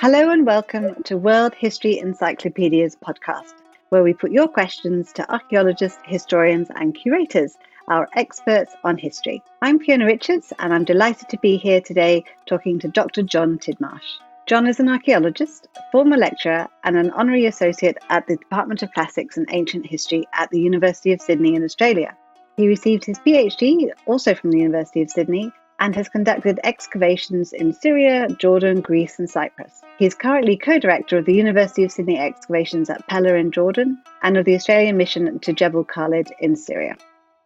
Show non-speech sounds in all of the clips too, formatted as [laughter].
Hello and welcome to World History Encyclopedia's podcast, where we put your questions to archaeologists, historians, and curators, our experts on history. I'm Fiona Richards, and I'm delighted to be here today talking to Dr. John Tidmarsh. John is an archaeologist, former lecturer, and an honorary associate at the Department of Classics and Ancient History at the University of Sydney in Australia. He received his PhD also from the University of Sydney and has conducted excavations in Syria, Jordan, Greece, and Cyprus. He is currently co director of the University of Sydney excavations at Pella in Jordan and of the Australian mission to Jebel Khalid in Syria.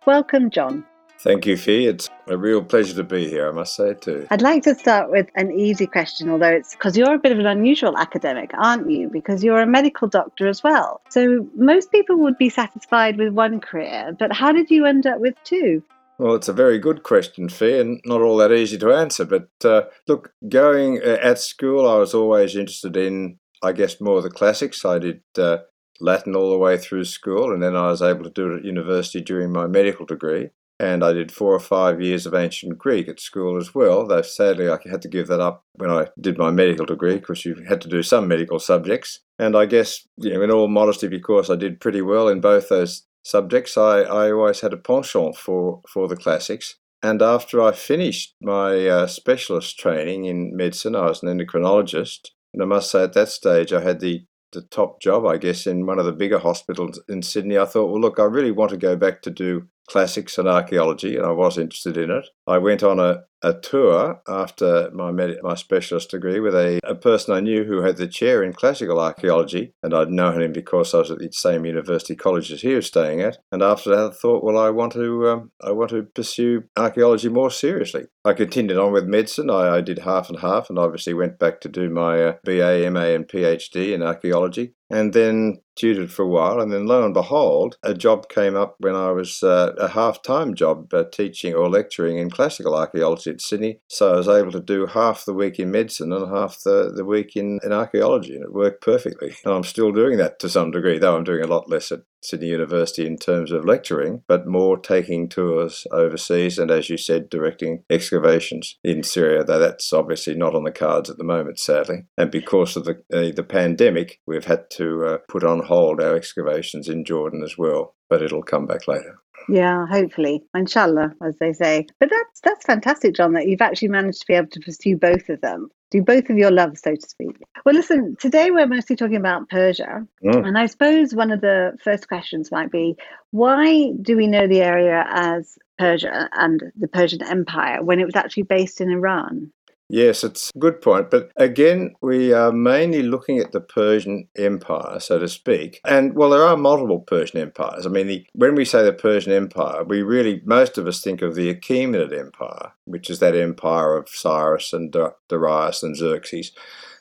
Welcome, John. Thank you, Fee. It's a real pleasure to be here, I must say, too. I'd like to start with an easy question, although it's because you're a bit of an unusual academic, aren't you? Because you're a medical doctor as well. So most people would be satisfied with one career, but how did you end up with two? Well, it's a very good question, Fee, and not all that easy to answer. But uh, look, going uh, at school, I was always interested in, I guess, more the classics. I did uh, Latin all the way through school, and then I was able to do it at university during my medical degree. And I did four or five years of ancient Greek at school as well, though sadly I had to give that up when I did my medical degree because you had to do some medical subjects. And I guess, you know, in all modesty, because I did pretty well in both those subjects, I, I always had a penchant for, for the classics. And after I finished my uh, specialist training in medicine, I was an endocrinologist. And I must say, at that stage, I had the, the top job, I guess, in one of the bigger hospitals in Sydney. I thought, well, look, I really want to go back to do classics and archaeology, and I was interested in it. I went on a, a tour after my med- my specialist degree with a, a person I knew who had the chair in classical archaeology, and I'd known him because I was at the same university college as he was staying at. And after that, I thought, well, I want to um, I want to pursue archaeology more seriously. I continued on with medicine. I, I did half and half, and obviously went back to do my uh, BA, MA, and PhD in archaeology and then tutored for a while. And then lo and behold, a job came up when I was uh, a half time job uh, teaching or lecturing in classical archaeology at Sydney. So I was able to do half the week in medicine and half the, the week in, in archaeology, and it worked perfectly. And [laughs] I'm still doing that to some degree, though I'm doing a lot less at Sydney University in terms of lecturing, but more taking tours overseas and, as you said, directing excavations in Syria, though that's obviously not on the cards at the moment, sadly. And because of the, uh, the pandemic, we've had to uh, put on hold our excavations in Jordan as well, but it'll come back later. Yeah, hopefully, inshallah, as they say. But that's that's fantastic, John, that you've actually managed to be able to pursue both of them do both of your loves, so to speak. Well, listen, today we're mostly talking about Persia. Mm. And I suppose one of the first questions might be why do we know the area as Persia and the Persian Empire when it was actually based in Iran? Yes, it's a good point. But again, we are mainly looking at the Persian Empire, so to speak. And well, there are multiple Persian empires. I mean, the, when we say the Persian Empire, we really, most of us think of the Achaemenid Empire, which is that empire of Cyrus and Darius and Xerxes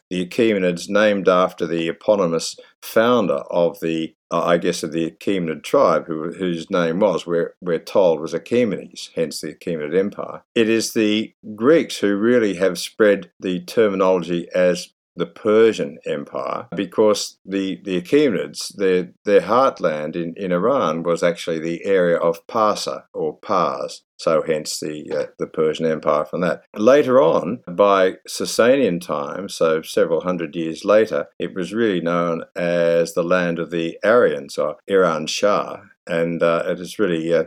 the Achaemenids, named after the eponymous founder of the, uh, I guess, of the Achaemenid tribe, who, whose name was, we're, we're told, was Achaemenes, hence the Achaemenid Empire. It is the Greeks who really have spread the terminology as the Persian Empire because the, the Achaemenids, their, their heartland in, in Iran was actually the area of Parsa or Pars, so hence the, uh, the Persian Empire from that. Later on, by Sasanian time, so several hundred years later, it was really known as the land of the Aryans or Iranshahr, and uh, it has really uh,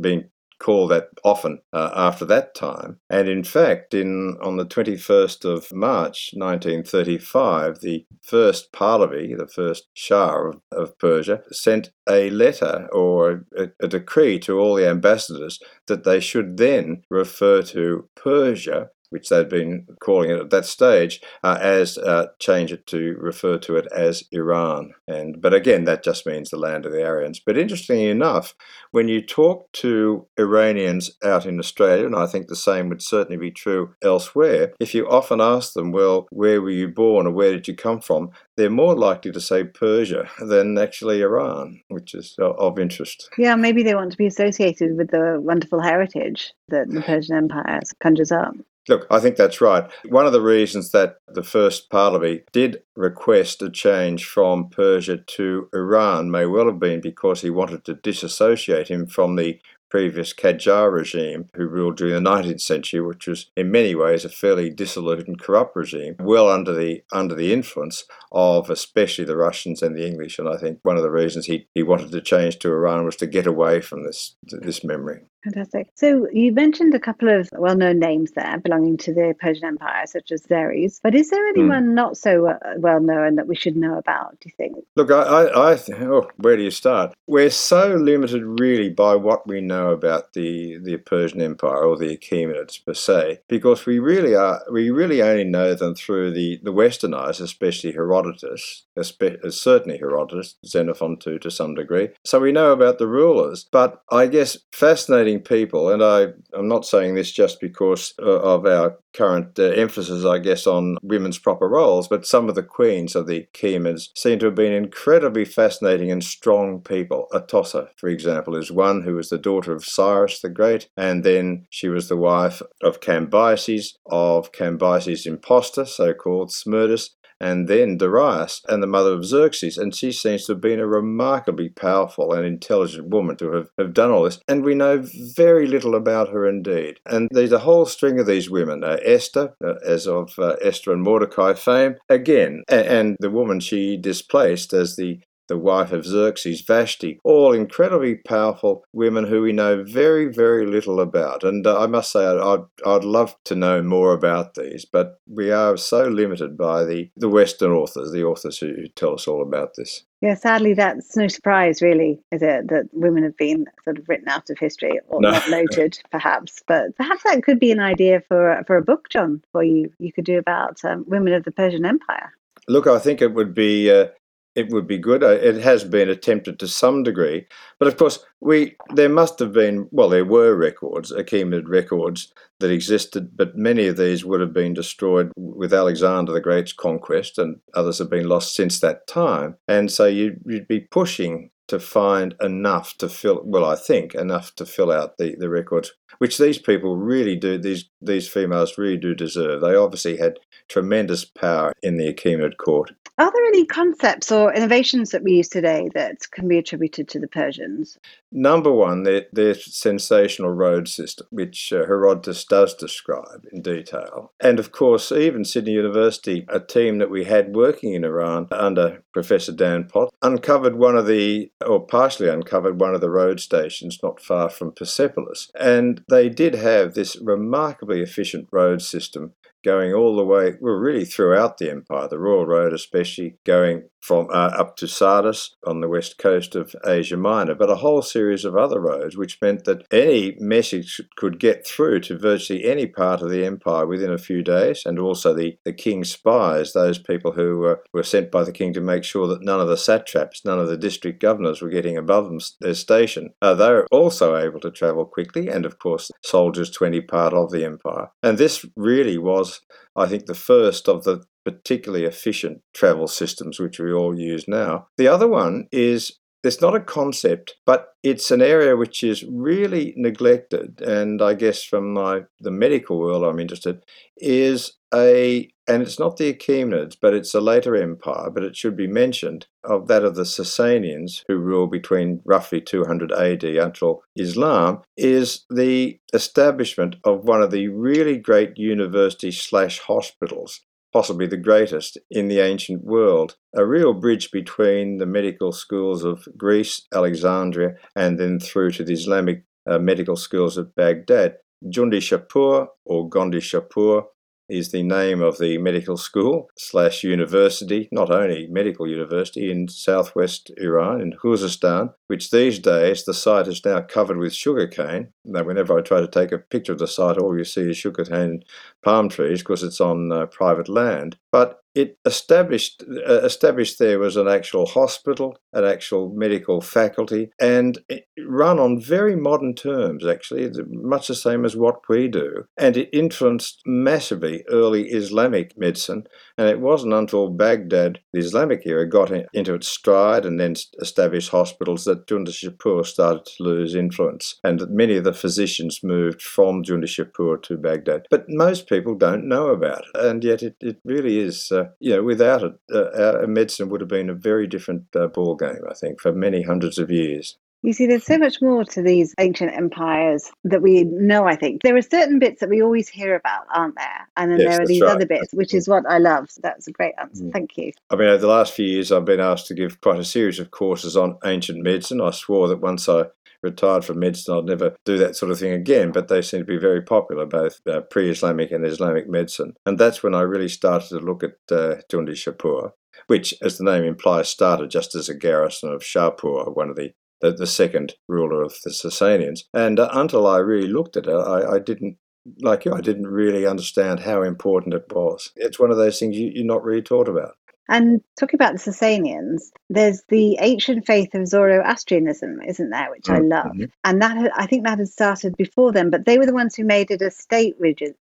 been call that often uh, after that time. And in fact, in on the 21st of March 1935, the first Pahlavi, the first Shah of, of Persia, sent a letter or a, a decree to all the ambassadors that they should then refer to Persia which they'd been calling it at that stage, uh, as uh, change it to refer to it as Iran. And but again, that just means the land of the Aryans. But interestingly enough, when you talk to Iranians out in Australia, and I think the same would certainly be true elsewhere, if you often ask them, well, where were you born or where did you come from? They're more likely to say Persia than actually Iran, which is of interest. Yeah, maybe they want to be associated with the wonderful heritage that the [laughs] Persian Empire conjures up. Look, I think that's right. One of the reasons that the first Pahlavi did request a change from Persia to Iran may well have been because he wanted to disassociate him from the previous Qajar regime, who ruled during the 19th century, which was in many ways a fairly dissolute and corrupt regime, well under the under the influence of especially the Russians and the English. And I think one of the reasons he, he wanted to change to Iran was to get away from this this memory. Fantastic. So you mentioned a couple of well-known names there belonging to the Persian Empire, such as Xerxes. But is there hmm. anyone mm. not so uh, well-known that we should know about? Do you think? Look, I, I, I th- oh, where do you start? We're so limited, really, by what we know about the the Persian Empire or the Achaemenids per se, because we really are we really only know them through the the Western eyes, especially Herodotus, especially, certainly Herodotus, Xenophon too, to some degree. So we know about the rulers, but I guess fascinating people, and I, I'm not saying this just because uh, of our current uh, emphasis, I guess, on women's proper roles, but some of the queens of the Achaemenids seem to have been incredibly fascinating and strong people. Atossa, for example, is one who was the daughter of Cyrus the Great, and then she was the wife of Cambyses, of Cambyses' impostor, so called Smerdis, and then Darius and the mother of Xerxes. And she seems to have been a remarkably powerful and intelligent woman to have, have done all this. And we know very little about her indeed. And there's a whole string of these women. Uh, Esther, uh, as of uh, Esther and Mordecai fame, again, and, and the woman she displaced as the the wife of Xerxes, Vashti, all incredibly powerful women who we know very, very little about. And uh, I must say, I'd, I'd love to know more about these, but we are so limited by the, the Western authors, the authors who, who tell us all about this. Yeah, sadly, that's no surprise, really, is it, that women have been sort of written out of history or no. not noted, [laughs] perhaps. But perhaps that could be an idea for for a book, John, for you you could do about um, women of the Persian Empire. Look, I think it would be uh, it would be good. Uh, it has been attempted to some degree, but of course, we there must have been well, there were records, Achaemenid records that existed, but many of these would have been destroyed with Alexander the Great's conquest, and others have been lost since that time. And so you'd, you'd be pushing to find enough to fill well i think enough to fill out the, the records which these people really do these these females really do deserve they obviously had tremendous power in the achaemenid court are there any concepts or innovations that we use today that can be attributed to the Persians? Number one, their, their sensational road system, which uh, Herodotus does describe in detail. And of course, even Sydney University, a team that we had working in Iran under Professor Dan Potts, uncovered one of the, or partially uncovered one of the road stations not far from Persepolis. And they did have this remarkably efficient road system going all the way, well, really throughout the empire, the Royal Road especially, going from uh, up to Sardis on the west coast of Asia Minor, but a whole series of other roads, which meant that any message could get through to virtually any part of the empire within a few days, and also the, the king's spies, those people who were, were sent by the king to make sure that none of the satraps, none of the district governors were getting above them, their station. Uh, they were also able to travel quickly, and of course, soldiers to any part of the empire. And this really was, I think, the first of the particularly efficient travel systems, which we all use now. The other one is it's not a concept, but it's an area which is really neglected. And I guess from my the medical world, I'm interested is a and it's not the Achaemenids, but it's a later empire, but it should be mentioned of that of the Sasanians, who ruled between roughly 200 AD until Islam, is the establishment of one of the really great university slash hospitals possibly the greatest in the ancient world, a real bridge between the medical schools of Greece, Alexandria, and then through to the Islamic uh, medical schools of Baghdad. Jundi Shapur or Gondi Shapur is the name of the medical school slash university, not only medical university in southwest Iran, in Khuzestan, which these days the site is now covered with sugarcane. Now, whenever I try to take a picture of the site, all you see is sugarcane palm trees because it's on uh, private land. But it established uh, established there was an actual hospital, an actual medical faculty, and run on very modern terms. Actually, much the same as what we do, and it influenced massively early Islamic medicine. And it wasn't until Baghdad, the Islamic era, got into its stride and then established hospitals that Jundi Shapur started to lose influence, and many of the physicians moved from Jundi Shapur to Baghdad. But most people don't know about it, and yet it, it really is. Uh, uh, you know, without it, uh, medicine would have been a very different uh, ball game, I think, for many hundreds of years. You see, there's so much more to these ancient empires that we know, I think. There are certain bits that we always hear about, aren't there? And then Yes, there are these right. other bits, which is what I love. So that's a great answer. Mm. Thank you. I mean, over the last few years, I've been asked to give quite a series of courses on ancient medicine. I swore that once I retired from medicine, I'd never do that sort of thing again, but they seem to be very popular, both uh, pre Islamic and Islamic medicine. And that's when I really started to look at uh, Jundi Shapur, which, as the name implies, started just as a garrison of Shapur, one of the the, the second ruler of the Sasanians. And uh, until I really looked at it, I, I didn't like you, I didn't really understand how important it was. It's one of those things you, you're not really taught about. And talking about the Sasanians, there's the ancient faith of Zoroastrianism, isn't there, which I love. And that I think that had started before them, but they were the ones who made it a state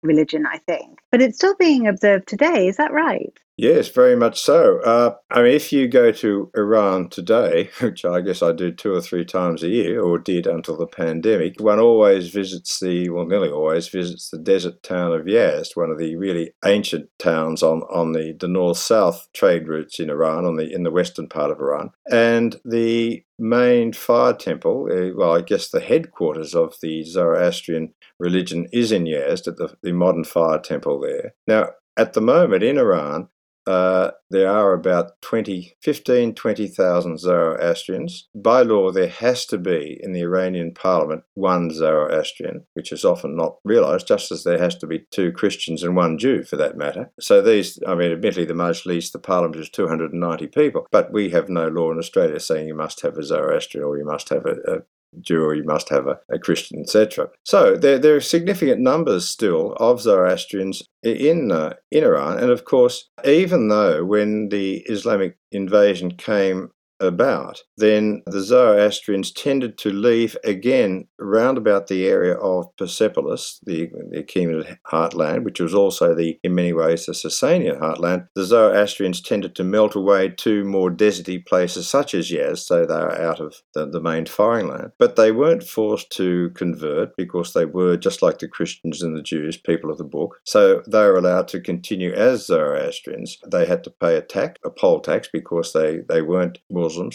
religion, I think. But it's still being observed today, is that right? Yes, very much so. Uh, I mean, if you go to Iran today, [laughs] which I guess I do two or three times a year, or did until the pandemic, one always visits the, well, nearly always visits the desert town of Yazd, one of the really ancient towns on, on the, the north-south trade routes in Iran, on the in the western part of Iran. And the main fire temple, uh, well, I guess the headquarters of the Zoroastrian religion is in Yazd, at the, the modern fire temple there. Now, at the moment in Iran, uh, there are about 20, 15, 20,000 Zoroastrians. By law, there has to be in the Iranian parliament one Zoroastrian, which is often not realised, just as there has to be two Christians and one Jew for that matter. So these, I mean, admittedly, the Majlis, the parliament is 290 people, but we have no law in Australia saying you must have a Zoroastrian or you must have a Jew or you must have a, a Christian, etc. So there, there are significant numbers still of Zoroastrians in uh, in Iran, and of course, even though when the Islamic invasion came about, then the Zoroastrians tended to leave again round about the area of Persepolis, the, the Achaemenid heartland, which was also the, in many ways, the Sasanian heartland. The Zoroastrians tended to melt away to more deserty places such as Yazd, so they are out of the, the main firing land. But they weren't forced to convert because they were, just like the Christians and the Jews, people of the book. So they were allowed to continue as Zoroastrians. They had to pay a tax, a poll tax, because they, they weren't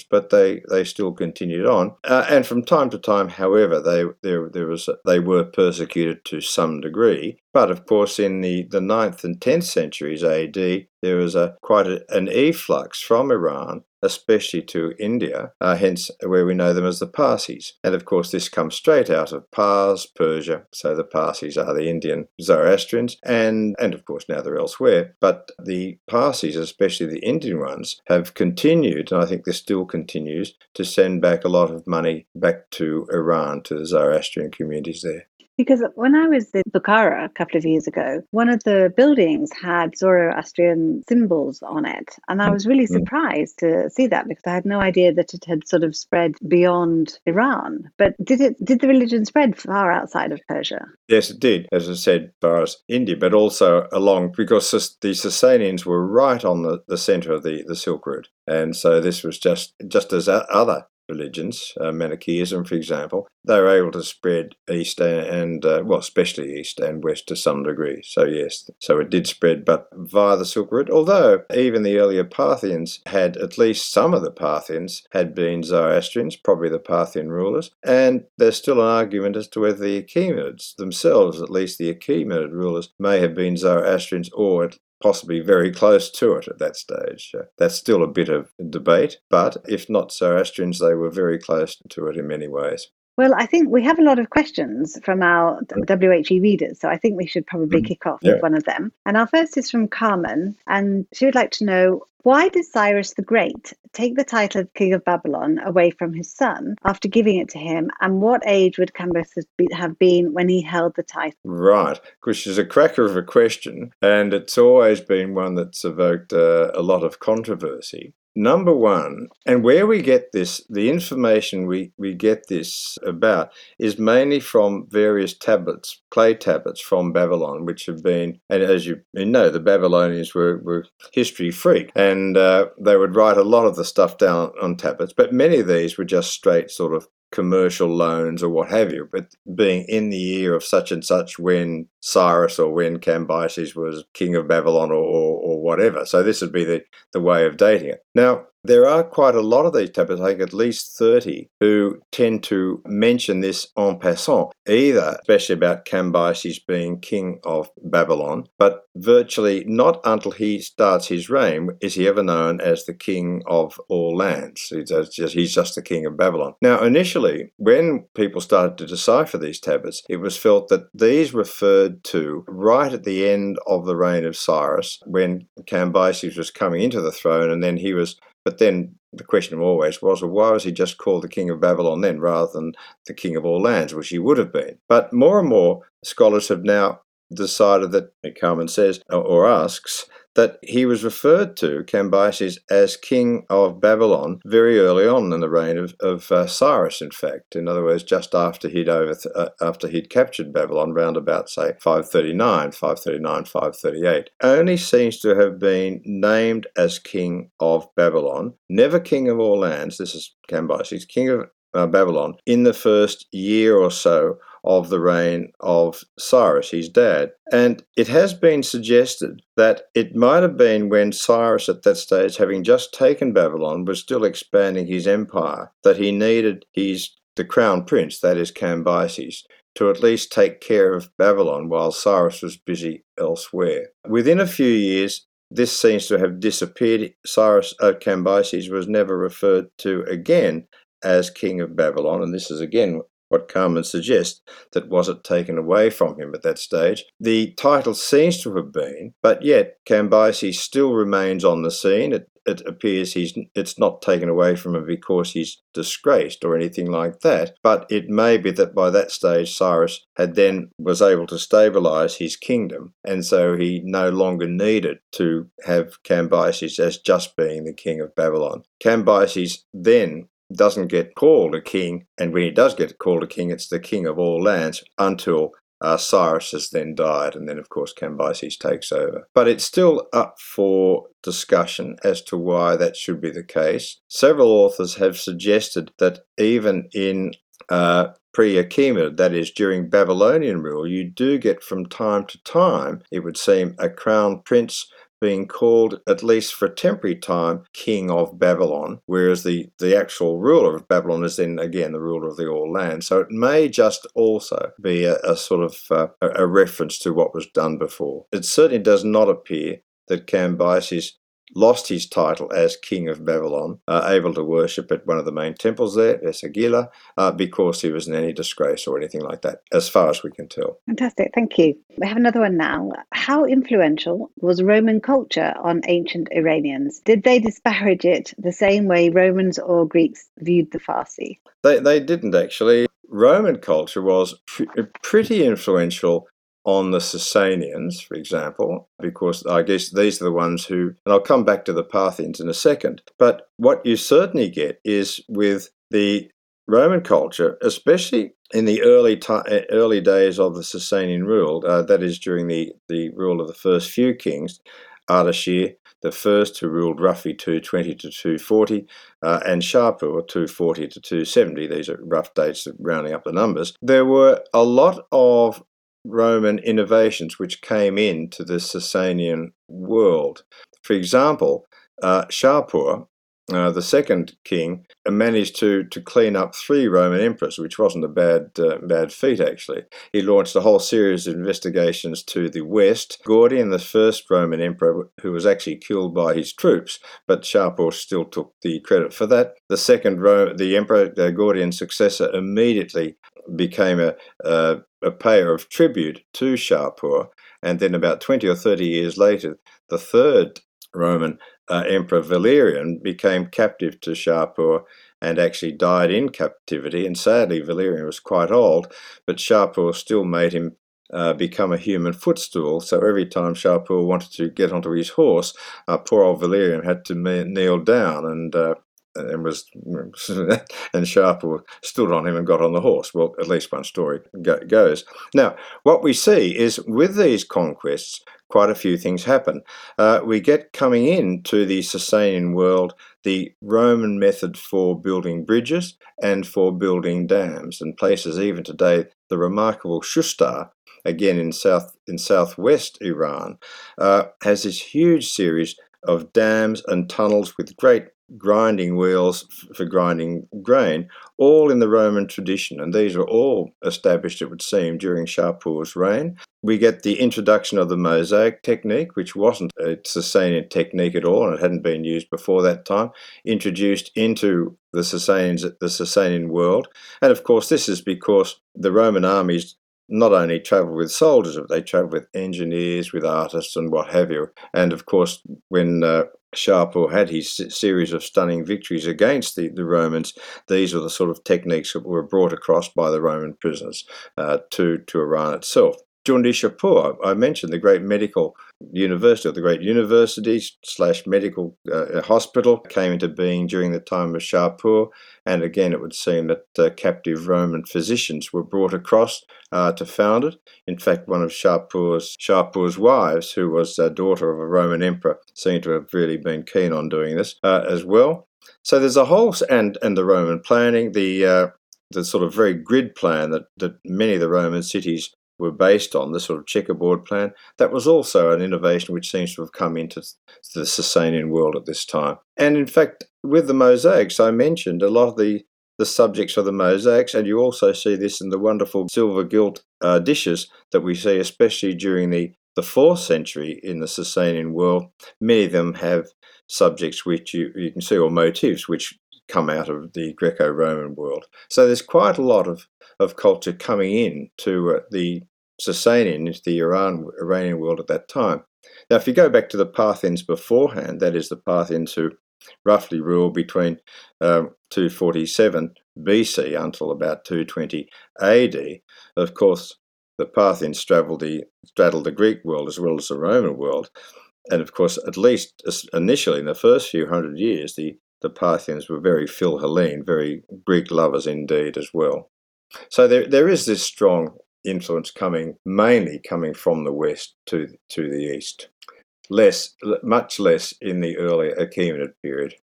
But they, they still continued on. Uh, and from time to time, however, they there there was they were persecuted to some degree. But of course, in the, the 9th and 10th centuries AD, there was a quite a, an efflux from Iran, especially to India, uh, hence where we know them as the Parsis. And of course, this comes straight out of Pars, Persia. So the Parsis are the Indian Zoroastrians, and and of course now they're elsewhere. But the Parsis, especially the Indian ones, have continued, and I think this still continues, to send back a lot of money back to Iran to the Zoroastrian communities there. Because when I was in Bukhara a couple of years ago, one of the buildings had Zoroastrian symbols on it. And I was really Mm. surprised to see that because I had no idea that it had sort of spread beyond Iran. But did it did the religion spread far outside of Persia? Yes, it did, as I said, far as India, but also along because the Sasanians were right on the, the centre of the, the Silk Route, and so this was just just as other religions, uh, Manichaeism, for example, they were able to spread east and, uh, well, especially east and west to some degree. So yes, so it did spread, but via the Silk Route. Although even the earlier Parthians had at least some of the Parthians had been Zoroastrians, probably the Parthian rulers, and there's still an argument as to whether the Achaemenids themselves, at least the Achaemenid rulers, may have been Zoroastrians or possibly very close to it at that stage. Uh, that's still a bit of debate, but if not Zoroastrians, they were very close to it in many ways. Well, I think we have a lot of questions from our WHE readers, so I think we should probably Mm. kick off Yeah. with one of them. And our first is from Carmen, and she would like to know why did Cyrus the Great take the title of King of Babylon away from his son after giving it to him, and what age would Cambyses have been when he held the title? Right, which is a cracker of a question, and it's always been one that's evoked uh, a lot of controversy. Number one, and where we get this, the information we, we get this about is mainly from various tablets, clay tablets from Babylon, which have been, and as you, know, the Babylonians were, were history freak, and uh, they would write a lot of the stuff down on tablets, but many of these were just straight sort of commercial loans or what have you, but being in the year of such and such when Cyrus or when Cambyses was king of Babylon or, or, or, whatever. So this would be the, the way of dating it. Now, there are quite a lot of these tablets, I think at least 30, who tend to mention this en passant, either, especially about Cambyses being king of Babylon, but virtually not until he starts his reign is he ever known as the king of all lands. He's just, he's just the king of Babylon. Now, initially, when people started to decipher these tablets, it was felt that these referred to right at the end of the reign of Cyrus, when Cambyses was coming into the throne, and then he was but then the question always was, well, why was he just called the king of Babylon then rather than the king of all lands, which he would have been? But more and more scholars have now decided that, Carmen says, or asks, that he was referred to, Cambyses, as king of Babylon very early on in the reign of, of uh, Cyrus, in fact. In other words, just after he'd over uh, after he'd captured Babylon, round about, say, 539, 539, 538. Only seems to have been named as king of Babylon, never king of all lands. This is Cambyses, king of uh, Babylon, in the first year or so of the reign of Cyrus, his dad. And it has been suggested that it might have been when Cyrus, at that stage, having just taken Babylon, was still expanding his empire, that he needed his the crown prince, that is Cambyses, to at least take care of Babylon while Cyrus was busy elsewhere. Within a few years, this seems to have disappeared. Cyrus uh, Cambyses was never referred to again as king of Babylon, and this is again what Carmen suggests, that was it taken away from him at that stage. The title seems to have been, but yet Cambyses still remains on the scene. It, it appears he's it's not taken away from him because he's disgraced or anything like that. But it may be that by that stage Cyrus had then was able to stabilize his kingdom, and so he no longer needed to have Cambyses as just being the king of Babylon. Cambyses then doesn't get called a king, and when he does get called a king, it's the king of all lands until uh, Cyrus has then died, and then, of course, Cambyses takes over. But it's still up for discussion as to why that should be the case. Several authors have suggested that even in uh, pre Achaemenid, that is, during Babylonian rule, you do get from time to time, it would seem, a crown prince being called, at least for a temporary time, king of Babylon, whereas the, the actual ruler of Babylon is then again the ruler of the all land. So it may just also be a, a sort of uh, a reference to what was done before. It certainly does not appear that Cambyses lost his title as king of Babylon, uh, able to worship at one of the main temples there, Esagila, uh, because he was in any disgrace or anything like that, as far as we can tell. Fantastic, thank you. We have another one now. How influential was Roman culture on ancient Iranians? Did they disparage it the same way Romans or Greeks viewed the Farsi? They, they didn't actually. Roman culture was pr- pretty influential on the Sasanians, for example, because I guess these are the ones who, and I'll come back to the Parthians in a second. But what you certainly get is with the Roman culture, especially in the early ti- early days of the Sasanian rule, uh, that is during the, the rule of the first few kings, Ardashir, the first who ruled roughly 220 to 240, uh, and Shapur 240 to 270. These are rough dates rounding up the numbers. There were a lot of Roman innovations which came into the Sasanian world. For example, uh, Shapur, uh, the second king, managed to, to clean up three Roman emperors, which wasn't a bad uh, bad feat actually. He launched a whole series of investigations to the west. Gordian, the first Roman emperor, who was actually killed by his troops, but Shapur still took the credit for that. The second Ro- the emperor, uh, Gordian's successor, immediately became a, a, a payer of tribute to Shapur, and then about 20 or 30 years later, the third Roman uh, Emperor Valerian became captive to Shapur and actually died in captivity. And sadly, Valerian was quite old, but Shapur still made him uh, become a human footstool. So every time Shapur wanted to get onto his horse, uh, poor old Valerian had to kneel down and uh, and was [laughs] and Shapur stood on him and got on the horse. Well, at least one story goes. Now, what we see is with these conquests, quite a few things happen. Uh, we get coming into the Sasanian world the Roman method for building bridges and for building dams, and places even today the remarkable Shustar again in south in southwest Iran, uh, has this huge series of dams and tunnels with great grinding wheels for grinding grain, all in the Roman tradition, and these were all established, it would seem, during Shapur's reign. We get the introduction of the mosaic technique, which wasn't a Sasanian technique at all, and it hadn't been used before that time, introduced into the Sasanians, the Sasanian world. And of course, this is because the Roman armies not only travelled with soldiers, but they travelled with engineers, with artists, and what have you. And of course, when uh, had his series of stunning victories against the, the Romans, these were the sort of techniques that were brought across by the Roman prisoners uh, to, to Iran itself. Shapur, I mentioned the great medical university, or the great university slash medical uh, hospital, came into being during the time of Shapur. And again, it would seem that uh, captive Roman physicians were brought across uh, to found it. In fact, one of Shapur's, Shapur's wives, who was a daughter of a Roman emperor, seemed to have really been keen on doing this uh, as well. So there's a whole, and, and the Roman planning, the uh, the sort of very grid plan that, that many of the Roman cities were based on, the sort of checkerboard plan, that was also an innovation which seems to have come into the Sasanian world at this time. And in fact, with the mosaics, I mentioned a lot of the, the subjects of the mosaics, and you also see this in the wonderful silver gilt uh, dishes that we see, especially during the, the 4th century in the Sasanian world. Many of them have subjects which you, you can see, or motifs which come out of the Greco-Roman world. So there's quite a lot of, of culture coming in to uh, the Sasanian into the Iran, Iranian world at that time. Now, if you go back to the Parthians beforehand, that is the Parthians who roughly ruled between um, 247 BC until about 220 AD, of course, the Parthians straddled the, straddled the Greek world as well as the Roman world. And of course, at least initially in the first few hundred years, the, the Parthians were very Philhellene, very Greek lovers indeed as well. So there, there is this strong influence coming mainly coming from the west to to the east less much less in the early achaemenid period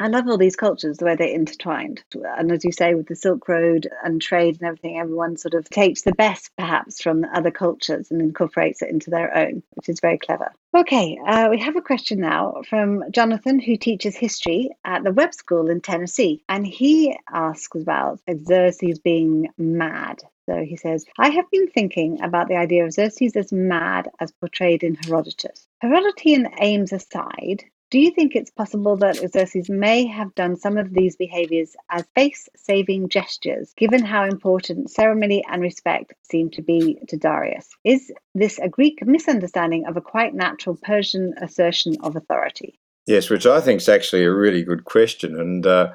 I love all these cultures, the way they're intertwined. And as you say, with the Silk Road and trade and everything, everyone sort of takes the best perhaps from other cultures and incorporates it into their own, which is very clever. Okay, uh, we have a question now from Jonathan, who teaches history at the Webb School in Tennessee. And he asks about Xerxes being mad. So he says, I have been thinking about the idea of Xerxes as mad as portrayed in Herodotus. Herodotian aims aside, do you think it's possible that Xerxes may have done some of these behaviors as face saving gestures, given how important ceremony and respect seem to be to Darius? Is this a Greek misunderstanding of a quite natural Persian assertion of authority? Yes, which I think is actually a really good question. And uh,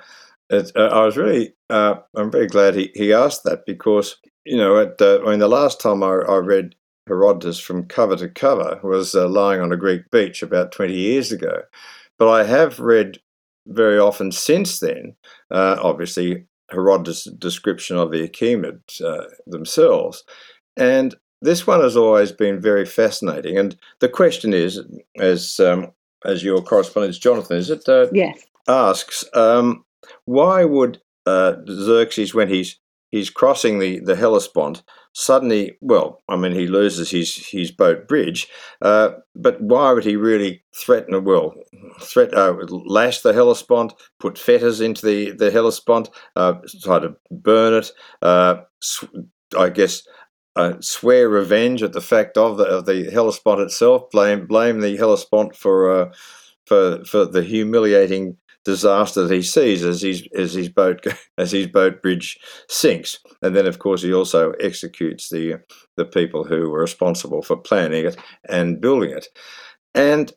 it, uh, I was really, uh, I'm very glad he, he asked that because, you know, at, uh, I mean, the last time I, I read Herodotus from cover to cover was uh, lying on a Greek beach about 20 years ago. But I have read very often since then, uh, obviously, Herodotus' description of the Achaemenids uh, themselves. And this one has always been very fascinating. And the question is, as um, as your correspondent Jonathan, is it? Uh, yes. Asks, um, why would uh, Xerxes, when he's he's crossing the, the Hellespont. Suddenly, well, I mean, he loses his, his boat bridge, uh, but why would he really threaten, well, threat, uh, lash the Hellespont, put fetters into the, the Hellespont, uh, try to burn it, uh, I guess, uh, swear revenge at the fact of the, of the Hellespont itself, blame, blame the Hellespont for, uh, for, for the humiliating disaster that he sees as his as his boat [laughs] as his boat bridge sinks, and then of course he also executes the the people who were responsible for planning it and building it. And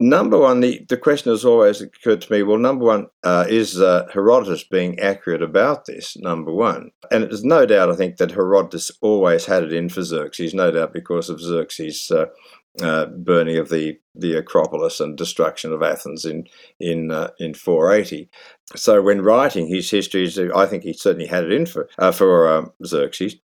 number one, the, the question has always occurred to me. Well, number one uh, is uh, Herodotus being accurate about this. Number one, and there's no doubt I think that Herodotus always had it in for Xerxes. No doubt because of Xerxes' uh, uh, burning of the, the Acropolis and destruction of Athens in in uh, in 480. So when writing his histories, I think he certainly had it in for uh, for um, Xerxes.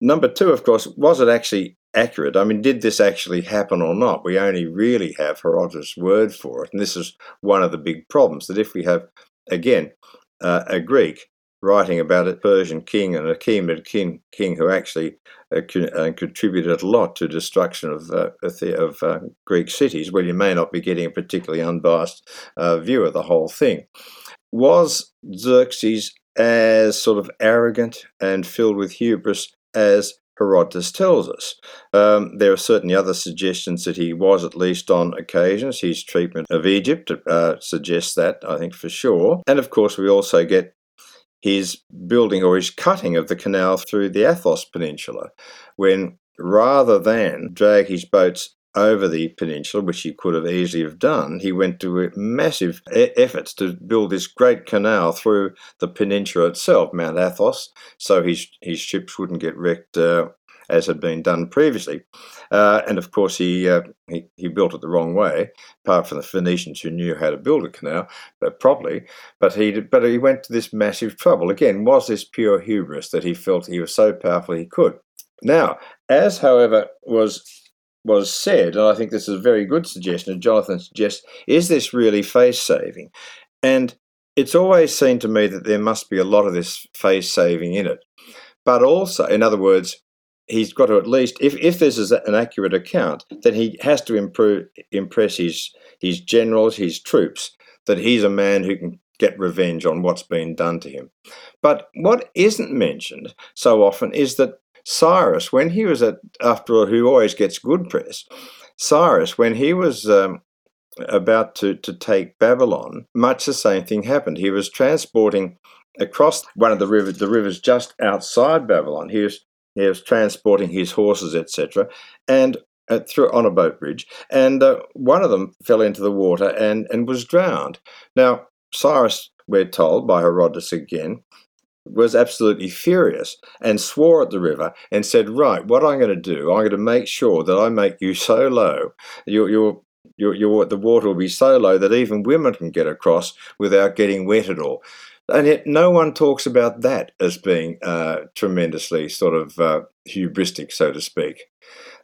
Number two, of course, was it actually accurate? I mean, did this actually happen or not? We only really have Herodotus' word for it, and this is one of the big problems. That if we have again uh, a Greek writing about a Persian king and Achaemenid king, king who actually uh, uh, contributed a lot to destruction of, uh, of uh, Greek cities, well, you may not be getting a particularly unbiased uh, view of the whole thing. Was Xerxes as sort of arrogant and filled with hubris as Herodotus tells us. Um, there are certainly other suggestions that he was, at least on occasions. His treatment of Egypt uh, suggests that, I think, for sure. And of course, we also get his building or his cutting of the canal through the Athos Peninsula, when rather than drag his boats over the peninsula, which he could have easily have done, he went to massive e- efforts to build this great canal through the peninsula itself, Mount Athos, so his his ships wouldn't get wrecked uh, as had been done previously. Uh, and of course, he, uh, he, he built it the wrong way, apart from the Phoenicians who knew how to build a canal uh, properly. But he but he went to this massive trouble. Again, was this pure hubris that he felt he was so powerful he could? Now, as however was was said, and I think this is a very good suggestion, and Jonathan suggests, is this really face saving? And it's always seemed to me that there must be a lot of this face saving in it. But also, in other words, he's got to at least, if, if this is an accurate account, then he has to improve, impress his, his generals, his troops, that he's a man who can get revenge on what's been done to him. But what isn't mentioned so often is that Cyrus, when he was at, after all, who always gets good press, Cyrus, when he was um, about to, to take Babylon, much the same thing happened. He was transporting across one of the rivers, the rivers just outside Babylon. He was he was transporting his horses, etc., and uh, through on a boat bridge, and uh, one of them fell into the water and and was drowned. Now Cyrus, we're told by Herodotus again, was absolutely furious and swore at the river and said, "Right, what I'm going to do, I'm going to make sure that I make you so low, your your, your the water will be so low that even women can get across without getting wet at all." And yet, no one talks about that as being uh, tremendously sort of uh, hubristic, so to speak.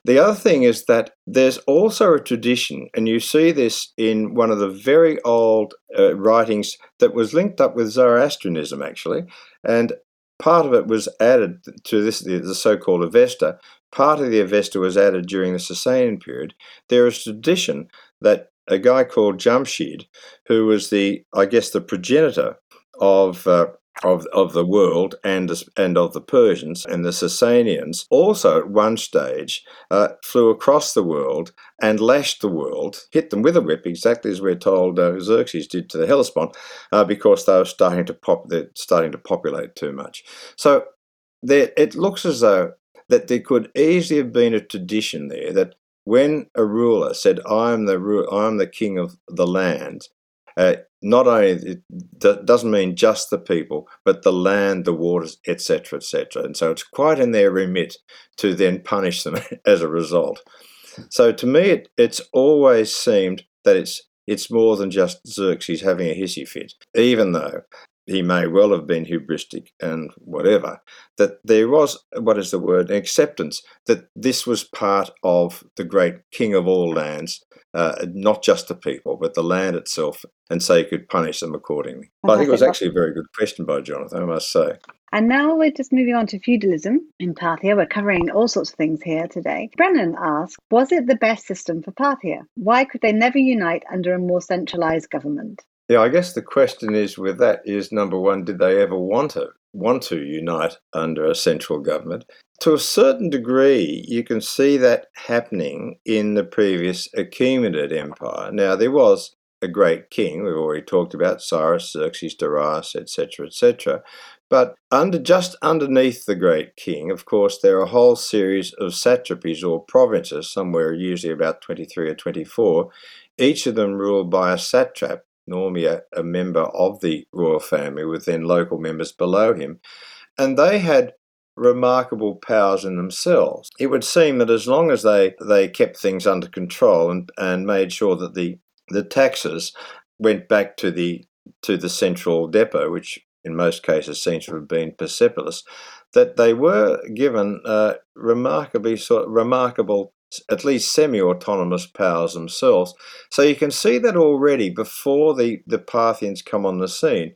The other thing is that there's also a tradition, and you see this in one of the very old uh, writings that was linked up with Zoroastrianism, actually, and part of it was added to this, the so-called Avesta. Part of the Avesta was added during the Sasanian period. There is a tradition that a guy called Jamshid, who was the, I guess, the progenitor of uh, of, of the world and, and of the Persians and the Sasanians also at one stage uh, flew across the world and lashed the world, hit them with a whip, exactly as we're told uh, Xerxes did to the Hellespont, uh, because they were starting to pop, they're starting to populate too much. So there, it looks as though that there could easily have been a tradition there that when a ruler said, "I am the I am the king of the land," uh, not only it doesn't mean just the people, but the land, the waters, etc., etc. And so it's quite in their remit to then punish them [laughs] as a result. So to me, it, it's always seemed that it's it's more than just Xerxes having a hissy fit, even though he may well have been hubristic and whatever, that there was, what is the word, an acceptance that this was part of the great king of all lands, uh, not just the people, but the land itself, and so he could punish them accordingly. But I think it was actually a very good question by Jonathan, I must say. And now we're just moving on to feudalism in Parthia. We're covering all sorts of things here today. Brennan asks Was it the best system for Parthia? Why could they never unite under a more centralized government? Yeah, I guess the question is with that is number one, did they ever want to want to unite under a central government? To a certain degree, you can see that happening in the previous Achaemenid Empire. Now, there was a great king, we've already talked about Cyrus, Xerxes, Darius, etc., etc. But under just underneath the great king, of course, there are a whole series of satrapies or provinces, somewhere usually about 23 or 24, each of them ruled by a satrap normally a, member of the royal family with then local members below him. And they had remarkable powers in themselves. It would seem that as long as they, they kept things under control and, and made sure that the, the taxes went back to the to the central depot, which in most cases seems to have been Persepolis, that they were given uh, remarkably sort remarkable at least semi-autonomous powers themselves. So you can see that already before the, the Parthians come on the scene.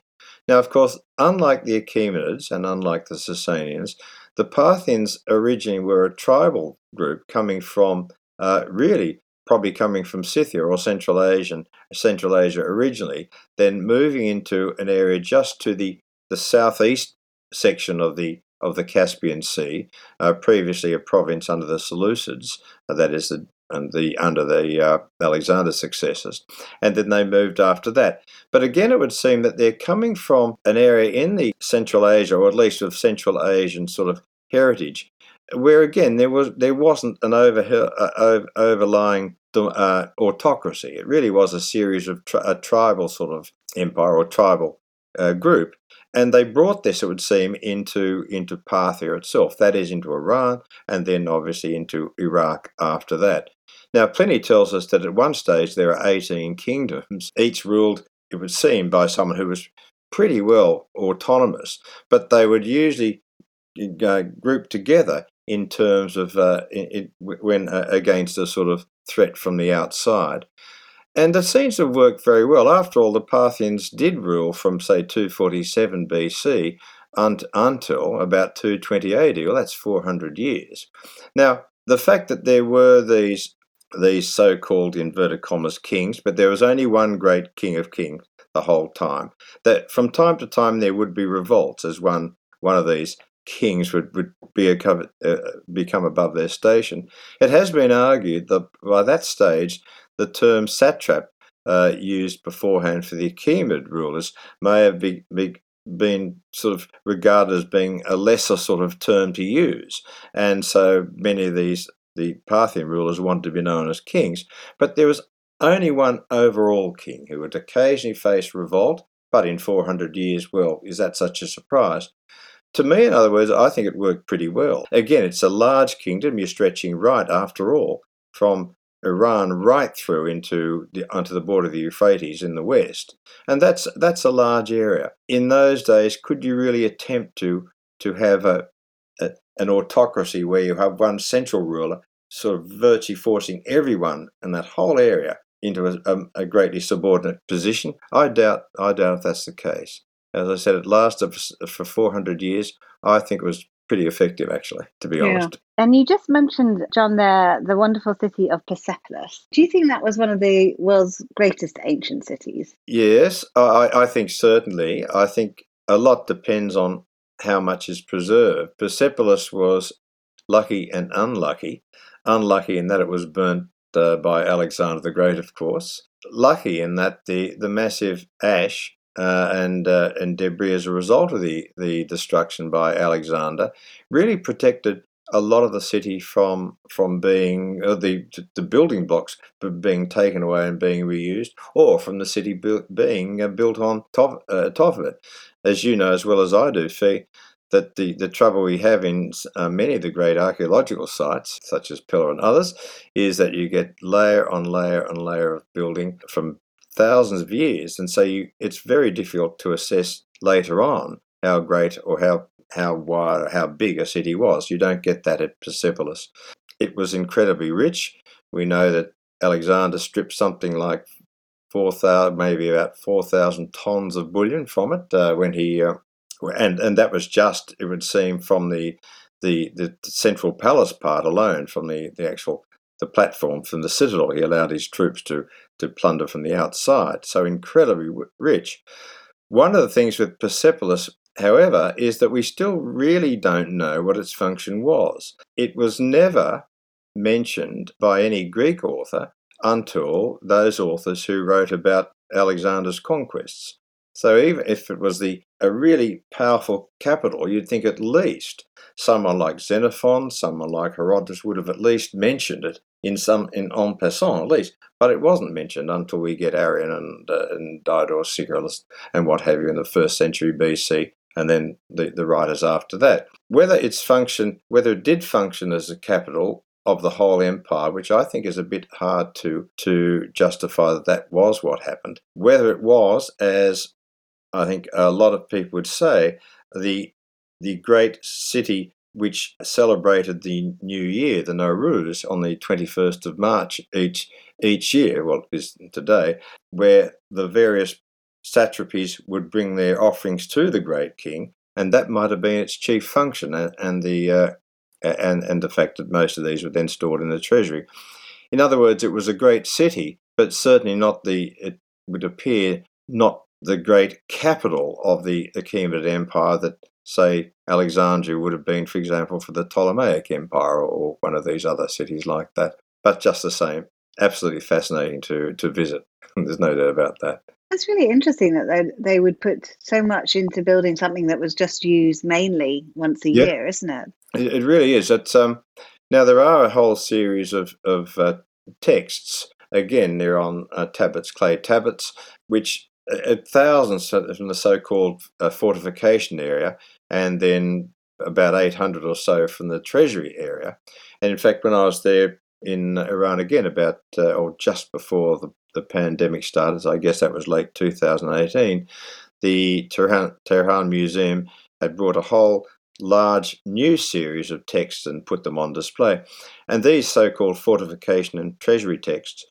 Now, of course, unlike the Achaemenids and unlike the Sasanians, the Parthians originally were a tribal group coming from uh, really probably coming from Scythia or Central Asian Central Asia originally, then moving into an area just to the the southeast section of the of the Caspian Sea, uh, previously a province under the Seleucids, uh, that is the the under the uh, Alexander successors, and then they moved after that. But again, it would seem that they're coming from an area in the Central Asia, or at least of Central Asian sort of heritage, where again there was there wasn't an over, uh, overlying uh, autocracy. It really was a series of tri- a tribal sort of empire or tribal uh, group, and they brought this, it would seem, into into Parthia itself. That is, into Iran, and then obviously into Iraq after that. Now, Pliny tells us that at one stage there are 18 kingdoms, each ruled, it would seem, by someone who was pretty well autonomous, but they would usually uh, group together in terms of uh, when uh, against a sort of threat from the outside. And it seems to have worked very well. After all, the Parthians did rule from, say, 247 BC until about 220 AD. Well, that's 400 years. Now, the fact that there were these these so-called inverted commas kings, but there was only one great king of kings the whole time. That from time to time there would be revolts as one one of these kings would, would be a uh, become above their station. It has been argued that by that stage, the term satrap uh, used beforehand for the Achaemenid rulers may have be, be, been sort of regarded as being a lesser sort of term to use. And so many of these, the Parthian rulers wanted to be known as kings. But there was only one overall king who would occasionally face revolt, but in 400 years, well, is that such a surprise? To me, in other words, I think it worked pretty well. Again, it's a large kingdom. You're stretching right, after all, from Iran right through into the, onto the border of the Euphrates in the west, and that's that's a large area. In those days, could you really attempt to to have a, a an autocracy where you have one central ruler sort of virtually forcing everyone in that whole area into a, a, a greatly subordinate position? I doubt I doubt if that's the case. As I said, it lasted for 400 years. I think it was pretty effective, actually, to be yeah. honest. And you just mentioned, John, there, the wonderful city of Persepolis. Do you think that was one of the world's greatest ancient cities? Yes, I, I think certainly. I think a lot depends on how much is preserved. Persepolis was lucky and unlucky. Unlucky in that it was burnt uh, by Alexander the Great, of course. Lucky in that the, the massive ash uh, and uh, and debris as a result of the the destruction by Alexander really protected a lot of the city from from being uh, the the building blocks being taken away and being reused, or from the city bu- being uh, built on top uh, top of it. As you know as well as I do, Fee, that the, the trouble we have in uh, many of the great archaeological sites, such as Pella and others, is that you get layer on layer on layer of building from thousands of years, and so you, it's very difficult to assess later on how great or how how wide or how big a city was. You don't get that at Persepolis. It was incredibly rich. We know that Alexander stripped something like four thousand, maybe about four thousand tons of bullion from it uh, when he, uh, and and that was just it would seem from the the the central palace part alone, from the the actual the platform from the citadel. He allowed his troops to to plunder from the outside. So incredibly rich. One of the things with Persepolis, however, is that we still really don't know what its function was. It was never mentioned by any Greek author until those authors who wrote about Alexander's conquests. So even if it was the a really powerful capital, you'd think at least someone like Xenophon, someone like Herodotus would have at least mentioned it in some in en passant at least. But it wasn't mentioned until we get Arrian and, uh, and Diodorus Siculus and what have you in the first century BC, and then the, the writers after that. Whether its function, whether it did function as a capital of the whole empire, which I think is a bit hard to to justify that that was what happened. Whether it was, as I think a lot of people would say, the the great city which celebrated the new year, the Nowruz, on the 21st of March each each year, well, it is today, where the various satrapies would bring their offerings to the great king, and that might have been its chief function, and the uh, and and the fact that most of these were then stored in the treasury. In other words, it was a great city, but certainly not the. It would appear not the great capital of the Achaemenid Empire that, say, Alexandria would have been, for example, for the Ptolemaic Empire or one of these other cities like that. But just the same, absolutely fascinating to, to visit. [laughs] There's no doubt about that. That's really interesting that they, they would put so much into building something that was just used mainly once a yeah. year, isn't it? it? It really is. It's, um, now, there are a whole series of, of uh, texts. Again, they're on uh, tablets, clay tablets, which uh, thousands from the so-called uh, fortification area, and then about 800 or so from the treasury area. And in fact, when I was there in Iran again, about uh, or just before the, the pandemic started, so I guess that was late 2018, the Tehran, Tehran Museum had brought a whole large new series of texts and put them on display. And these so-called fortification and treasury texts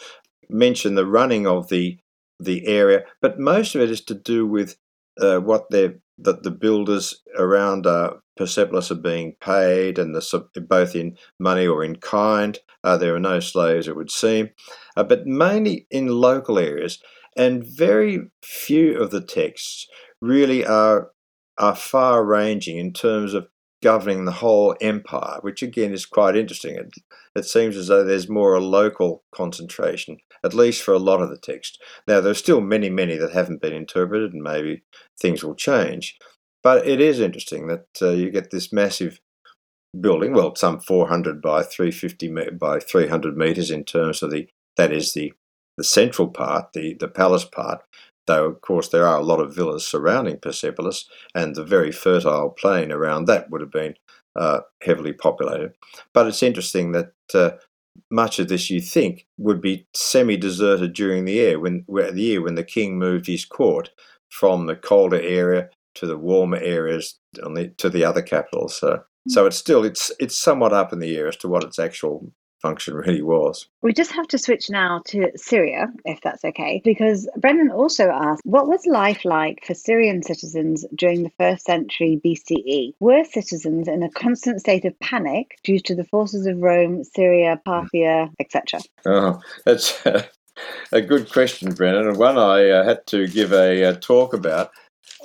mention the running of the the area, but most of it is to do with uh, what they're that the builders around uh, Persepolis are being paid, and the, both in money or in kind. Uh, there are no slaves, it would seem, uh, but mainly in local areas. And very few of the texts really are are far ranging in terms of governing the whole empire, which again is quite interesting. It, it seems as though there's more a local concentration, at least for a lot of the text. Now, there are still many, many that haven't been interpreted, and maybe things will change. But it is interesting that uh, you get this massive building, well, some 400 by 350 by 300 meters in terms of the that is the the central part, the the palace part, though of course there are a lot of villas surrounding Persepolis, and the very fertile plain around that would have been uh, heavily populated. But it's interesting that uh, much of this, you think, would be semi-deserted during the year when the year when the king moved his court from the colder area to the warmer areas the, to the other capitals. So, so it's still it's it's somewhat up in the air as to what its actual function really was. We just have to switch now to Syria, if that's okay, because Brendan also asked, what was life like for Syrian citizens during the first century BCE? Were citizens in a constant state of panic due to the forces of Rome, Syria, Parthia, etc.? Oh, that's [laughs] a good question, Brendan, and one I uh, had to give a, a talk about.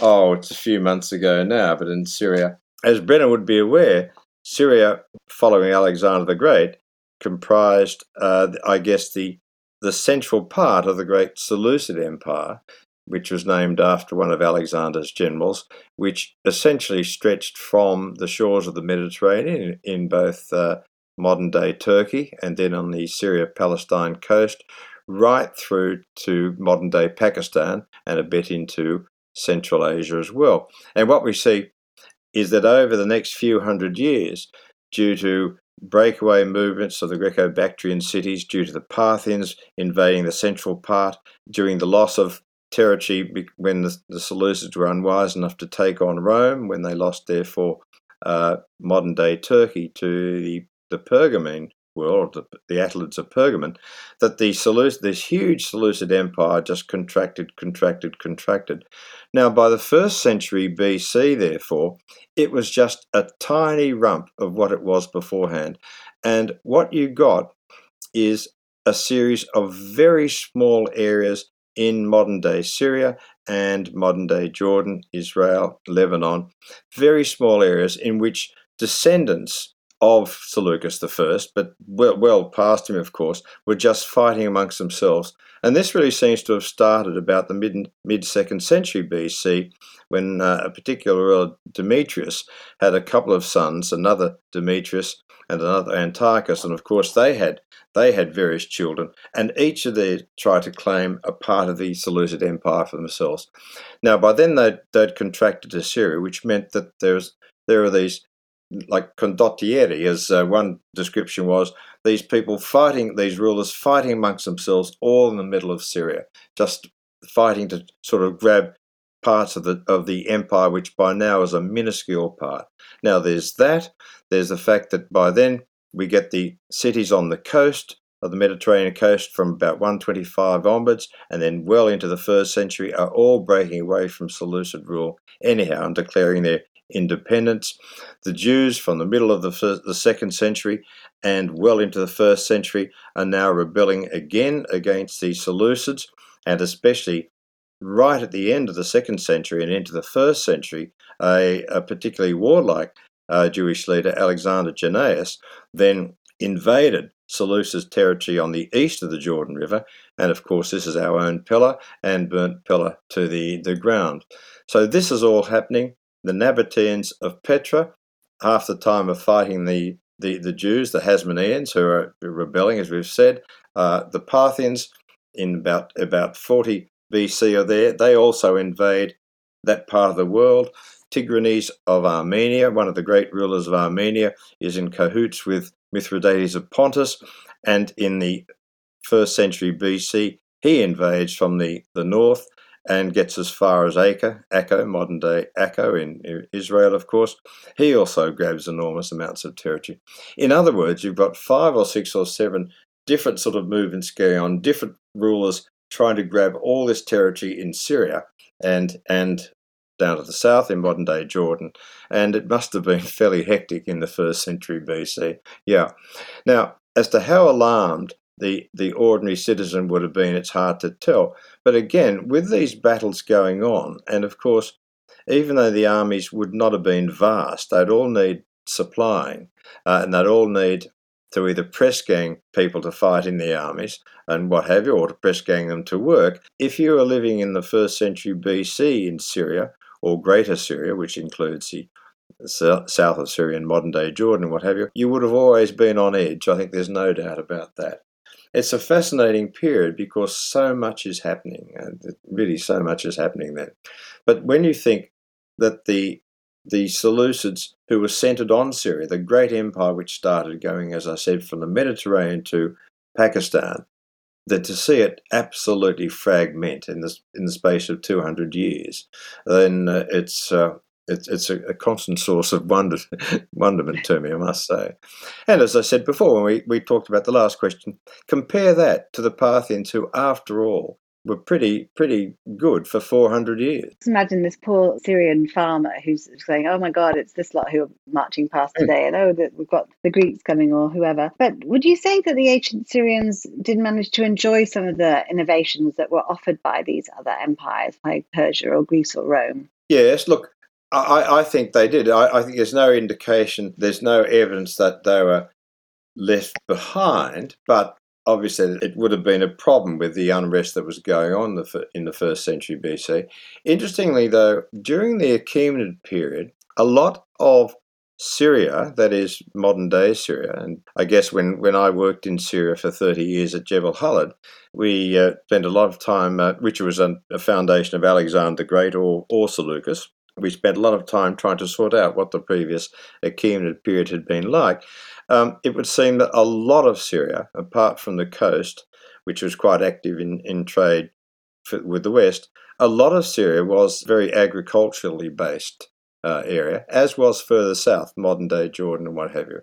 Oh, it's a few months ago now, but in Syria. As Brendan would be aware, Syria, following Alexander the Great, comprised, uh, I guess, the the central part of the great Seleucid Empire, which was named after one of Alexander's generals, which essentially stretched from the shores of the Mediterranean in, in both uh, modern day Turkey and then on the Syria Palestine coast, right through to modern day Pakistan and a bit into Central Asia as well. And what we see is that over the next few hundred years, due to breakaway movements of the Greco-Bactrian cities due to the Parthians invading the central part during the loss of territory when the, the Seleucids were unwise enough to take on Rome, when they lost, therefore, uh, modern day Turkey to the, the Pergamene world, the, the Attalids of Pergamon, that the Seleucid, this huge Seleucid empire just contracted, contracted, contracted. Now, by the first century BC, therefore, it was just a tiny rump of what it was beforehand. And what you got is a series of very small areas in modern day Syria and modern day Jordan, Israel, Lebanon, very small areas in which descendants of Seleucus I, but well, well past him, of course, were just fighting amongst themselves. And this really seems to have started about the mid mid second century BC, when uh, a particular Demetrius had a couple of sons, another Demetrius and another Antiochus, and of course they had they had various children, and each of them tried to claim a part of the Seleucid Empire for themselves. Now, by then they'd, they'd contracted to Syria, which meant that there's there are these like condottieri, as uh, one description was, these people fighting, these rulers fighting amongst themselves, all in the middle of Syria, just fighting to sort of grab parts of the of the empire, which by now is a minuscule part. Now there's that. There's the fact that by then we get the cities on the coast of the Mediterranean coast from about 125 onwards, and then well into the first century, are all breaking away from Seleucid rule anyhow and declaring their independence. The Jews from the middle of the, first, the second century and well into the first century are now rebelling again against the Seleucids, and especially right at the end of the second century and into the first century, a, a particularly warlike uh, Jewish leader, Alexander Jannaeus, then invaded Seleucus territory on the east of the Jordan River, and of course, this is our own Pella, and burnt Pella to the, the ground. So, this is all happening. The Nabateans of Petra, half the time of fighting the, the, the Jews, the Hasmoneans, who are rebelling, as we've said, uh, the Parthians in about, about 40 BC are there. They also invade that part of the world. Tigranes of Armenia, one of the great rulers of Armenia, is in cahoots with Mithridates of Pontus, and in the first century BC, he invades from the, the north and gets as far as Acre, Akko, modern day Akko in Israel, of course. He also grabs enormous amounts of territory. In other words, you've got five or six or seven different sort of movements going on, different rulers trying to grab all this territory in Syria and and down to the south in modern day Jordan, and it must have been [laughs] fairly hectic in the first century BC. Yeah. Now, as to how alarmed the, the ordinary citizen would have been, it's hard to tell. But again, with these battles going on, and of course, even though the armies would not have been vast, they'd all need supplying, uh, and they'd all need to either press gang people to fight in the armies and what have you, or to press gang them to work. If you were living in the first century BC in Syria, or Greater Syria, which includes the south of Syria and modern day Jordan and what have you, you would have always been on edge. I think there's no doubt about that. It's a fascinating period because so much is happening, and really so much is happening then. But when you think that the the Seleucids, who were centered on Syria, the great empire which started going, as I said, from the Mediterranean to Pakistan, that to see it absolutely fragment in the in the space of 200 years, then uh, it's uh, it's it's a, a, constant source of wonder [laughs] wonderment to me, I must say. And as I said before, when we, we talked about the last question, compare that to the Parthians, who, after all, were pretty pretty good for 400 years. Just imagine this poor Syrian farmer who's saying, "Oh my God, it's this lot who are marching past mm. today, and oh, that we've got the Greeks coming or whoever." But would you say that the ancient Syrians did manage to enjoy some of the innovations that were offered by these other empires, like Persia or Greece or Rome? Yes. Look, I, I think they did. I, I think there's no indication, there's no evidence that they were left behind, but obviously it would have been a problem with the unrest that was going on in the first century BC. Interestingly, though, during the Achaemenid period, a lot of Syria, that is modern day Syria, and I guess when, when I worked in Syria for 30 years at Jebel Khalid, we uh, spent a lot of time, uh, which was a, a, foundation of Alexander the Great or, or Seleucus. We spent a lot of time trying to sort out what the previous Achaemenid period had been like. Um, it would seem that a lot of Syria, apart from the coast, which was quite active in, in trade for, with the West, a lot of Syria was very agriculturally based uh, area, as was further south, modern day Jordan and what have you.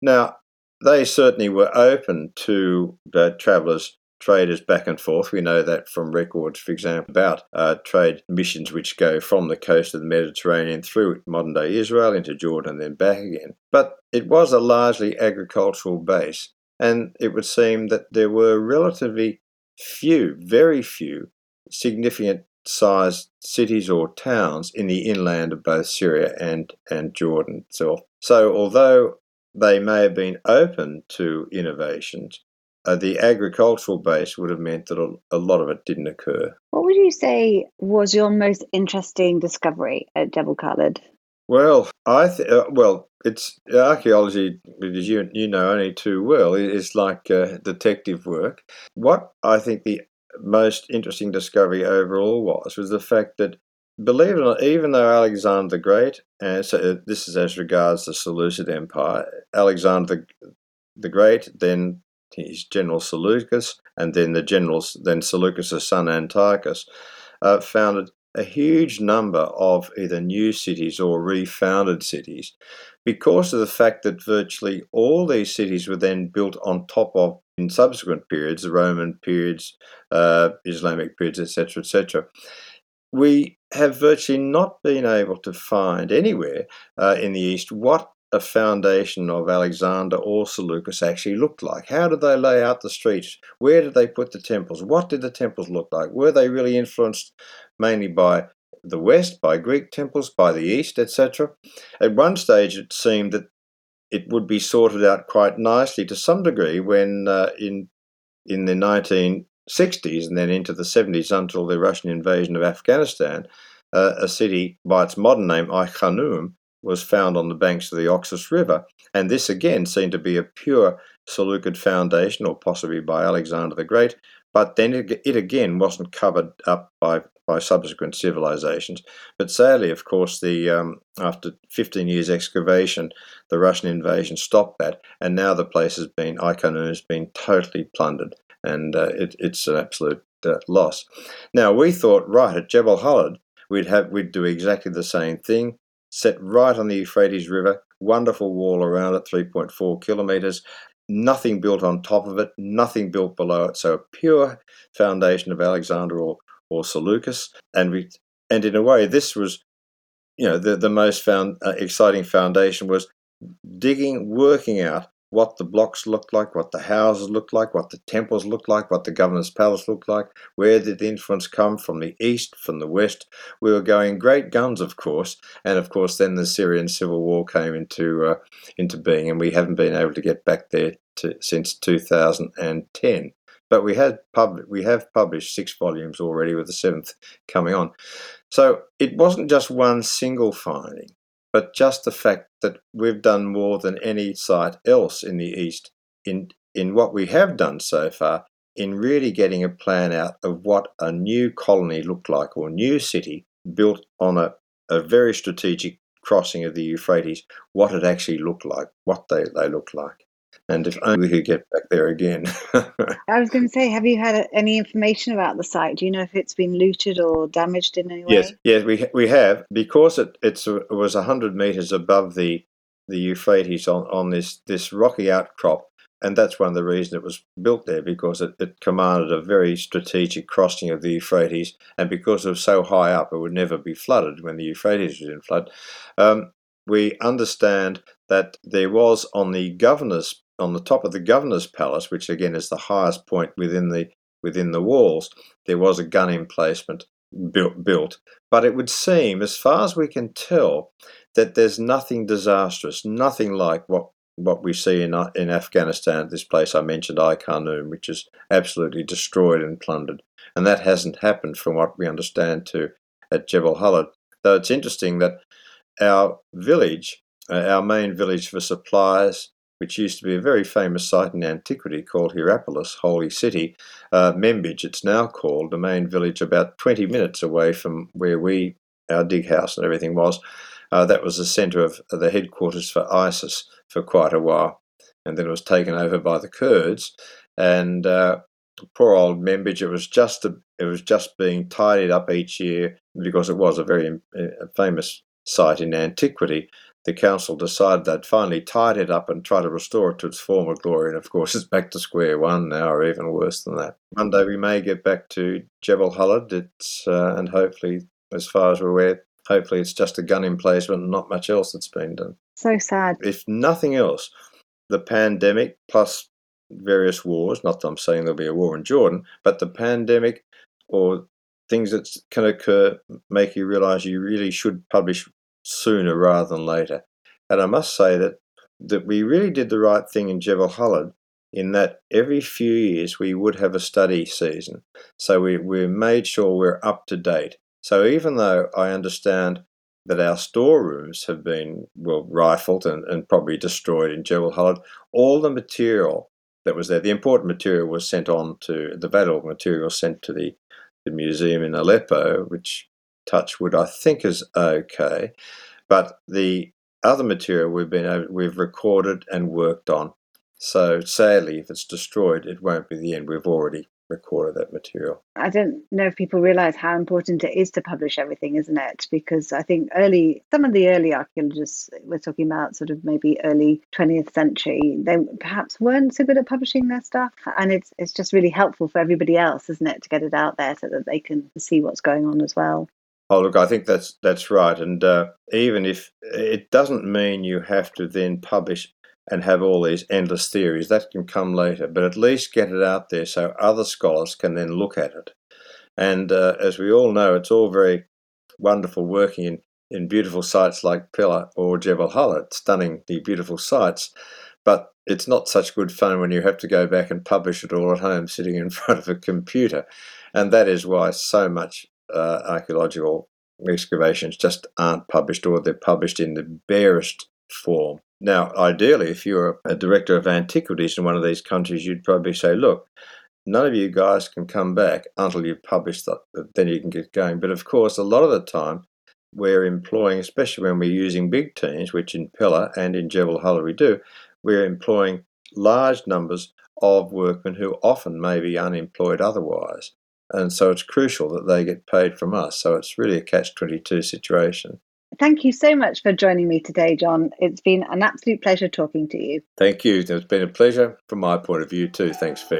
Now, they certainly were open to uh, travellers traders back and forth. We know that from records, for example, about uh, trade missions which go from the coast of the Mediterranean through modern day Israel into Jordan and then back again. But it was a largely agricultural base, and it would seem that there were relatively few, very few, significant sized cities or towns in the inland of both Syria and, and Jordan itself. So, although they may have been open to innovations, uh, the agricultural base would have meant that a, lot of it didn't occur. What would you say was your most interesting discovery at Jebel Khalid? Well, I th- uh, well, it's archaeology because you you know only too well. It's like uh, detective work. What I think the most interesting discovery overall was was the fact that, believe it or not, even though Alexander the Great, and so uh, this is as regards the Seleucid Empire, Alexander the, the Great then his general Seleucus, and then the generals, then Seleucus' son Antiochus, uh, founded a huge number of either new cities or refounded cities because of the fact that virtually all these cities were then built on top of in subsequent periods, the Roman periods, uh, Islamic periods, etc., etc. We have virtually not been able to find anywhere uh, in the East what a foundation of Alexander or Seleucus actually looked like. How did they lay out the streets? Where did they put the temples? What did the temples look like? Were they really influenced mainly by the West, by Greek temples, by the East, etc.? At one stage, it seemed that it would be sorted out quite nicely to some degree when uh, in in the 1960s and then into the 70s until the Russian invasion of Afghanistan, uh, a city by its modern name, Ai was found on the banks of the Oxus River, and this again seemed to be a pure Seleucid foundation, or possibly by Alexander the Great, but then it, it again wasn't covered up by by subsequent civilizations. But sadly, of course, the um, after 15 years excavation, the Russian invasion stopped that, and now the place has been Ai has been totally plundered, and uh, it, it's an absolute uh, loss. Now we thought, right at Jebel Khalid, we'd have we'd do exactly the same thing, set right on the Euphrates River, wonderful wall around it, 3.4 kilometers. Nothing built on top of it, nothing built below it. So a pure foundation of Alexander or or Seleucus, and we and in a way this was, you know, the the most found uh, exciting foundation was digging, working out what the blocks looked like, what the houses looked like, what the temples looked like, what the governor's palace looked like, where did the influence come from the east, from the west. We were going great guns, of course, and of course then the Syrian civil war came into uh, into being, and we haven't been able to get back there to, since 2010. But we had pub- we have published six volumes already, with the seventh coming on. So it wasn't just one single finding, but just the fact that we've done more than any site else in the East in in what we have done so far in really getting a plan out of what a new colony looked like or new city built on a, a very strategic crossing of the Euphrates, what it actually looked like, what they, they looked like. And if only we could get back there again. [laughs] I was going to say, have you had any information about the site? Do you know if it's been looted or damaged in any way? Yes, yes, we we have because it it's it was hundred meters above the the Euphrates on, on this this rocky outcrop, and that's one of the reasons it was built there because it, it commanded a very strategic crossing of the Euphrates, and because it was so high up, it would never be flooded when the Euphrates was in flood. Um, we understand that there was on the governor's on the top of the governor's palace, which again is the highest point within the within the walls, there was a gun emplacement built, built. But it would seem, as far as we can tell, that there's nothing disastrous, nothing like what what we see in in Afghanistan, this place I mentioned, Ai Khanoum, which is absolutely destroyed and plundered, and that hasn't happened from what we understand to at Jebel Khalid. Though it's interesting that our village, uh, our main village for supplies, which used to be a very famous site in antiquity called Hierapolis, Holy City, uh, it's now called, the main village about 20 minutes away from where we, our dig house and everything was. Uh, that was the centre of the headquarters for ISIS for quite a while. And then it was taken over by the Kurds. And uh, poor old Membij, it was just a, it was just being tidied up each year because it was a very uh, famous site in antiquity the council decided they'd finally tied it up and try to restore it to its former glory. And of course, it's back to square one now, or even worse than that. One day we may get back to Jebel Khalid. It's uh, and hopefully, as far as we're aware, hopefully it's just a gun emplacement and not much else that's been done. So sad. If nothing else, the pandemic plus various wars. Not that I'm saying there'll be a war in Jordan, but the pandemic or things that can occur make you realize you really should publish sooner rather than later. And I must say that, that we really did the right thing in Jebel Khalid in that every few years we would have a study season. So we, we made sure we're up to date. So even though I understand that our storerooms have been, well, rifled and, and probably destroyed in Jebel Khalid, all the material that was there, the important material was sent on to, the valuable material sent to the, the museum in Aleppo, which Touchwood, I think is okay. But the other material we've been we've recorded and worked on, So sadly, if it's destroyed, it won't be the end. We've already recorded that material. I don't know if people realize how important it is to publish everything, isn't it? Because I think early, some of the early archaeologists we're talking about, sort of maybe early 20th century, they perhaps weren't so good at publishing their stuff. And it's, it's just really helpful for everybody else, isn't it, to get it out there so that they can see what's going on as well. Oh, look, I think that's that's right, and uh, even if it doesn't mean you have to then publish and have all these endless theories. That can come later, but at least get it out there so other scholars can then look at it. And uh, as we all know, it's all very wonderful working in, in beautiful sites like Pella or Jebel Khalid, stunningly beautiful sites. But it's not such good fun when you have to go back and publish it all at home sitting in [laughs] front of a computer. And that is why so much uh, archaeological excavations just aren't published or they're published in the barest form. Now, ideally, if you're a director of antiquities in one of these countries, you'd probably say, look, none of you guys can come back until you've published that, then you can get going. But of course, a lot of the time, we're employing, especially when we're using big teams, which in Pella and in Jebel Khalid we do, we're employing large numbers of workmen who often may be unemployed otherwise. And so it's crucial that they get paid from us. So it's really a catch 22 situation. Thank you so much for joining me today, John. It's been an absolute pleasure talking to you. Thank you. It's been a pleasure from my point of view, too. Thanks, Fee.